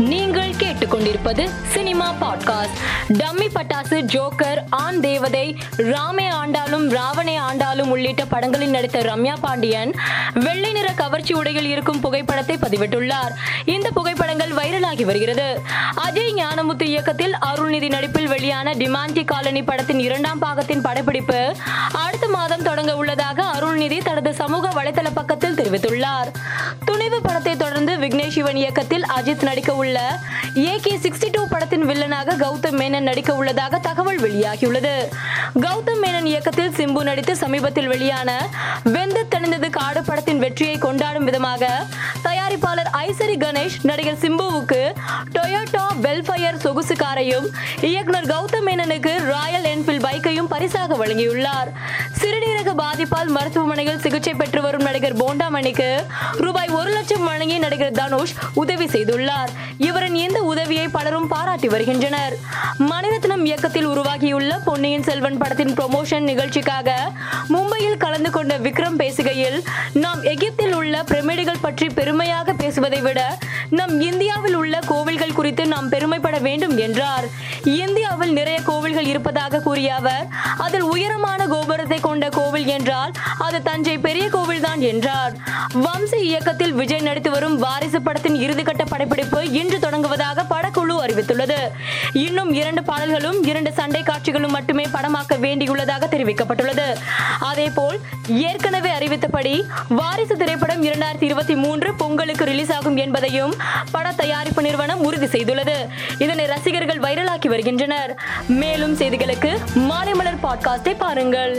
நீங்கள் கேட்டுக்கொண்டிருப்பது cinema podcast. Dummy பட்டாசு ஜோக்கர் ஆண் தேவதை ராமே ஆண்டாலும் ராவணே ஆண்டாலும் உள்ளிட்ட படங்களில் நடித்த ரம்யா பாண்டியன் வெள்ளை நிற கவர்ச்சி உடையில் இருக்கும் புகைப்படத்தை பதிவிட்டுள்ளார். இந்த புகைப்படங்கள் வைரலாகி வருகிறது. அஜய் ஞானமுத்து இயக்கத்தில் அருள்நிதி நடிப்பில் வெளியான டிமாண்டி காலனி படத்தின் இரண்டாம் பாகத்தின் படப்பிடிப்பு அடுத்த மாதம் தொடங்க உள்ளதாக அருள்நிதி தனது சமூக வலைதள பக்கத்தில் தெரிவித்துள்ளார். துணிவு படத்தை தொடர்ந்து விக்னேஷ் சிவன் இயக்கத்தில் அஜித் நடிக்க உள்ள ஏ கே சிக்ஸ்டி டூ படத்தின் வில்லனாக கௌதம் மேனன் நடிக்க உள்ளதாக தகவல் வெளியாகியுள்ளது. கௌதம் மேனன் இயக்கத்தில் சிம்பு நடித்து சமீபத்தில் வெளியான வெந்து தணிந்தது காடு படத்தின் வெற்றியை கொண்டாடும் விதமாக தயாரிப்பாளர் ஐசரி கணேஷ் நடிகர் சிம்புவுக்கு டொயோட்டோ வெல்ஃபயர் சொகுசு காரையும் இயக்குனர் கௌதம் மேனனுக்கு ராயல் என்ஃபீல்ட் பைக்கையும் பரிசாக வழங்கியுள்ளார். சிறுநீரக பாதிப்பால் மருத்துவமனையில் சிகிச்சை பெற்று வரும் நடிகர் போண்டாமணிக்கு ரூபாய் ஒரு லட்சம் வழங்கி நடிகர் தனுஷ் உதவி செய்துள்ளார். இவரின் இந்த உதவியை பலரும் பாராட்டி வருகின்றனர். மணிரத்னம் இயக்கத்தில் உருவாகியுள்ள பொன்னியின் செல்வன் படத்தின் ப்ரொமோஷன் நிகழ்ச்சிக்காக மும்பையில் கலந்து கொண்ட விக்ரம் பேசுகையில் நாம் எகிப்தில் உள்ள பிரமிடுகள் பற்றி பெருமையாக பேசுவதை விட நம் இந்தியாவில் உள்ள கோவில்கள் குறித்து நாம் பெருமைப்பட வேண்டும் என்றார். இந்தியாவில் நிறைய கோவில்கள் இருப்பதாக கூறிய அவர் அதில் உயரமான கோபுரத்தை கொண்ட கோவில் என்ற என்றால் அது தஞ்சை பெரிய கோவில் தான் என்றார். வம்சி இயக்கத்தில் விஜய் நடித்து வரும் வாரிசு படத்தின் இறுதிக்கட்ட படப்பிடிப்பு இன்று தொடங்குவதாக படக்குழு அறிவித்துள்ளது. இன்னும் இரண்டு பாடல்களும் இரண்டு சண்டை காட்சிகளும் மட்டுமே படமாக்க வேண்டியுள்ளதாக தெரிவிக்கப்பட்டுள்ளது. அதேபோல் ஏற்கனவே அறிவித்தபடி வாரிசு திரைப்படம் இரண்டாயிரத்தி இருபத்தி மூன்று பொங்கலுக்கு ரிலீஸ் ஆகும் என்பதையும் பட தயாரிப்பு நிறுவனம் உறுதி செய்துள்ளது. இதனை ரசிகர்கள் வைரலாக்கி வருகின்றனர். மேலும் செய்திகளுக்கு மாலை மலர் பாட்காஸ்டை பாருங்கள்.